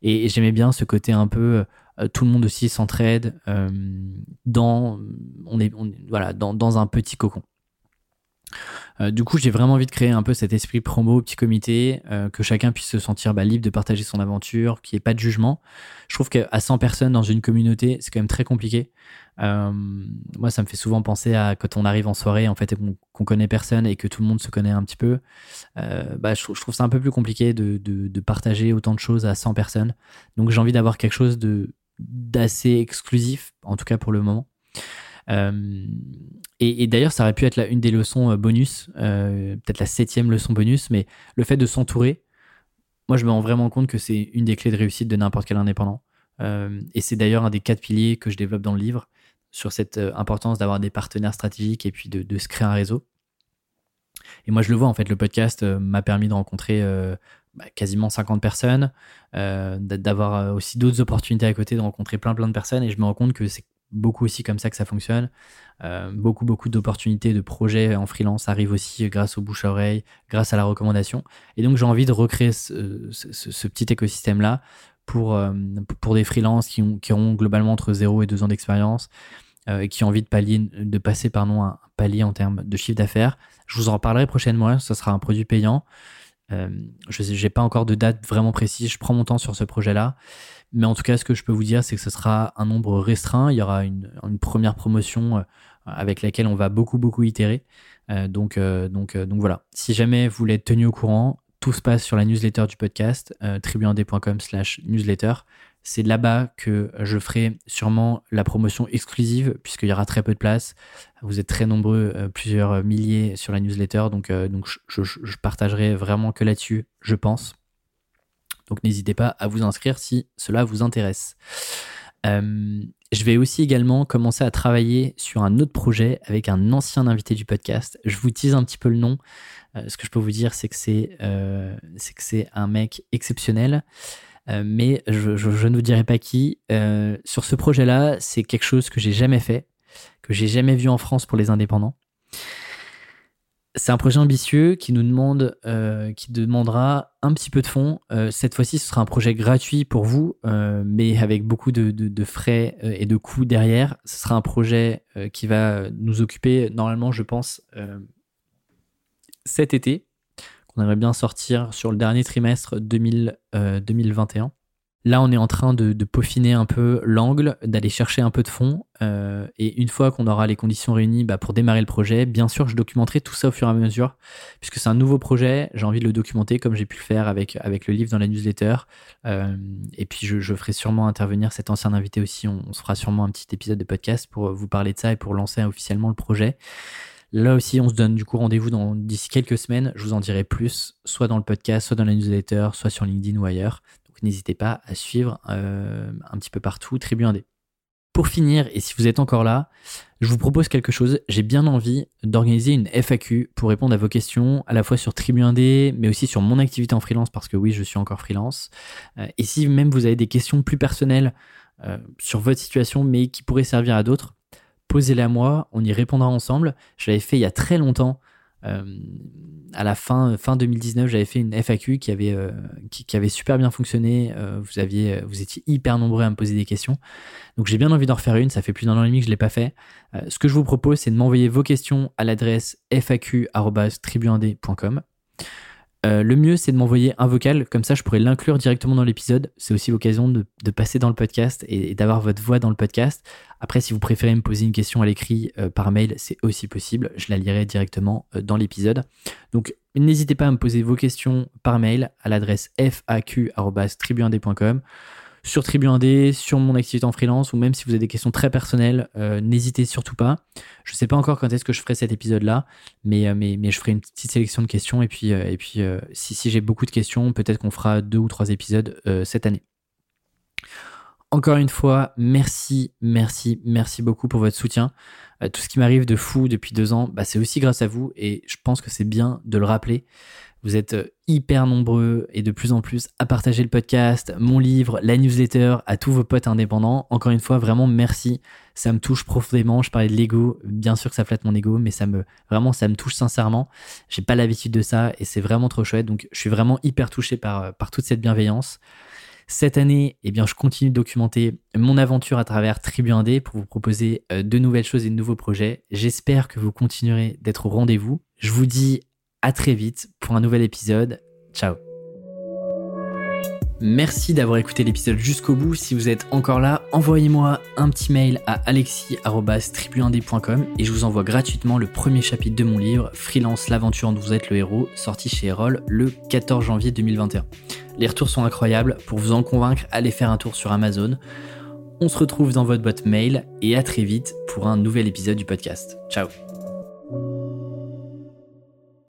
Et, j'aimais bien ce côté un peu. tout le monde aussi s'entraide dans, on est, voilà, dans un petit cocon. Euh, du coup, j'ai vraiment envie de créer un peu cet esprit promo, petit comité, euh, que chacun puisse se sentir bah, libre de partager son aventure, qu'il n'y ait pas de jugement. Je trouve qu'à 100 personnes dans une communauté, c'est quand même très compliqué. Euh, moi, ça me fait souvent penser à quand on arrive en soirée, en fait, qu'on connaît personne et que tout le monde se connaît un petit peu. bah, je, trouve ça un peu plus compliqué de, de, partager autant de choses à 100 personnes. Donc, j'ai envie d'avoir quelque chose d'assez exclusif, en tout cas pour le moment. Euh, et, d'ailleurs, ça aurait pu être une des leçons euh, bonus, euh, peut-être la septième leçon bonus, mais le fait de s'entourer, moi je me rends vraiment compte que c'est une des clés de réussite de n'importe quel indépendant. et c'est d'ailleurs un des quatre piliers que je développe dans le livre sur cette importance d'avoir des partenaires stratégiques et puis de, se créer un réseau. Et moi je le vois en fait, le podcast m'a permis de rencontrer bah, quasiment 50 personnes, d'avoir aussi d'autres opportunités à côté, de rencontrer plein plein de personnes et je me rends compte que c'est beaucoup aussi comme ça que ça fonctionne. Euh, beaucoup, beaucoup d'opportunités de projets en freelance arrivent aussi grâce au bouche à oreille, grâce à la recommandation. Et donc, j'ai envie de recréer ce, petit écosystème-là pour, euh, pour des freelances qui, qui auront globalement entre 0 et 2 ans d'expérience euh, et qui ont envie de, pallier, de passer pardon, un palier en termes de chiffre d'affaires. Je vous en reparlerai prochainement. Ce sera un produit payant. Je n'ai pas encore de date vraiment précise. Je prends mon temps sur ce projet-là. Mais en tout cas, ce que je peux vous dire, c'est que ce sera un nombre restreint. Il y aura une, première promotion euh, avec laquelle on va beaucoup, beaucoup itérer. Euh, donc, euh, donc, donc voilà. Si jamais vous voulez être tenu au courant, tout se passe sur la newsletter du podcast, euh, slash newsletter. C'est là-bas que je ferai sûrement la promotion exclusive, puisqu'il y aura très peu de place. Vous êtes très nombreux, plusieurs milliers sur la newsletter, donc, donc je, partagerai vraiment que là-dessus, je pense. Donc n'hésitez pas à vous inscrire si cela vous intéresse. Euh, je vais aussi également commencer à travailler sur un autre projet avec un ancien invité du podcast. Je vous tease un petit peu le nom. Euh, ce que je peux vous dire, c'est euh, que c'est un mec exceptionnel. Mais je, ne vous dirai pas qui. sur ce projet-là, c'est quelque chose que j'ai jamais fait, que j'ai jamais vu en France pour les indépendants. C'est un projet ambitieux qui nous demande, euh, qui demandera un petit peu de fonds. Euh, cette fois-ci, ce sera un projet gratuit pour vous, euh, mais avec beaucoup de, frais et de coûts derrière. Ce sera un projet qui va nous occuper normalement, je pense, cet été, qu'on aimerait bien sortir sur le dernier trimestre 2021. Là, on est en train de, peaufiner un peu l'angle, d'aller chercher un peu de fonds. Euh, et une fois qu'on aura les conditions réunies bah, pour démarrer le projet, bien sûr, je documenterai tout ça au fur et à mesure, puisque c'est un nouveau projet. J'ai envie de le documenter comme j'ai pu le faire avec, le livre dans la newsletter. Euh, et puis, je, ferai sûrement intervenir cet ancien invité aussi. On, se fera sûrement un petit épisode de podcast pour vous parler de ça et pour lancer officiellement le projet. Là aussi, on se donne du coup rendez-vous d'ici quelques semaines. Je vous en dirai plus, soit dans le podcast, soit dans la newsletter, soit sur LinkedIn ou ailleurs n'hésitez pas à suivre euh, un petit peu partout Tribu 1D. Pour finir, et si vous êtes encore là, je vous propose quelque chose. J'ai bien envie d'organiser une FAQ pour répondre à vos questions, à la fois sur Tribu 1D, mais aussi sur mon activité en freelance, parce que oui, je suis encore freelance. Euh, et si même vous avez des questions plus personnelles euh, sur votre situation, mais qui pourraient servir à d'autres, posez-les à moi, on y répondra ensemble. Je l'avais fait il y a très longtemps euh, à la fin, fin 2019, j'avais fait une FAQ qui avait, euh, qui, avait super bien fonctionné. Euh, vous, aviez, vous étiez hyper nombreux à me poser des questions. Donc j'ai bien envie d'en refaire une. Ça fait plus d'un an et demi que je ne l'ai pas fait. ce que je vous propose, c'est de m'envoyer vos questions à l'adresse faq.tribu1d.com. Euh, le mieux, c'est de m'envoyer un vocal, comme ça je pourrais l'inclure directement dans l'épisode. C'est aussi l'occasion de, passer dans le podcast et, d'avoir votre voix dans le podcast. Après, si vous préférez me poser une question à l'écrit euh, par mail, c'est aussi possible. Je la lirai directement euh, dans l'épisode. Donc, n'hésitez pas à me poser vos questions par mail à l'adresse faq.tribu1d.com sur Tribu 1D, sur mon activité en freelance, ou même si vous avez des questions très personnelles, euh, n'hésitez surtout pas. Je ne sais pas encore quand est-ce que je ferai cet épisode-là, mais, euh, je ferai une petite sélection de questions, et puis, euh, si j'ai beaucoup de questions, peut-être qu'on fera deux ou trois épisodes cette année. Encore une fois, merci, merci, merci beaucoup pour votre soutien. tout ce qui m'arrive de fou depuis deux ans, bah, c'est aussi grâce à vous, et je pense que c'est bien de le rappeler. Vous êtes euh, hyper nombreux et de plus en plus à partager le podcast, mon livre, la newsletter, à tous vos potes indépendants. Encore une fois, vraiment merci. Ça me touche profondément. Je parlais de l'ego. Bien sûr que ça flatte mon ego, mais ça me, vraiment, ça me touche sincèrement. J'ai pas l'habitude de ça et c'est vraiment trop chouette. Donc, je suis vraiment hyper touché par, euh, toute cette bienveillance. Cette année, eh bien, je continue de documenter mon aventure à travers Tribu 1D pour vous proposer euh, de nouvelles choses et de nouveaux projets. J'espère que vous continuerez d'être au rendez-vous. Je vous dis à très vite pour un nouvel épisode. Ciao Merci d'avoir écouté l'épisode jusqu'au bout. Si vous êtes encore là, envoyez-moi un petit mail à alexis.tribu1d.com et je vous envoie gratuitement le premier chapitre de mon livre Freelance, l'aventure dont vous êtes le héros, sorti chez Erol le 14 janvier 2021. Les retours sont incroyables. Pour vous en convaincre, allez faire un tour sur Amazon. On se retrouve dans votre boîte mail et à très vite pour un nouvel épisode du podcast. Ciao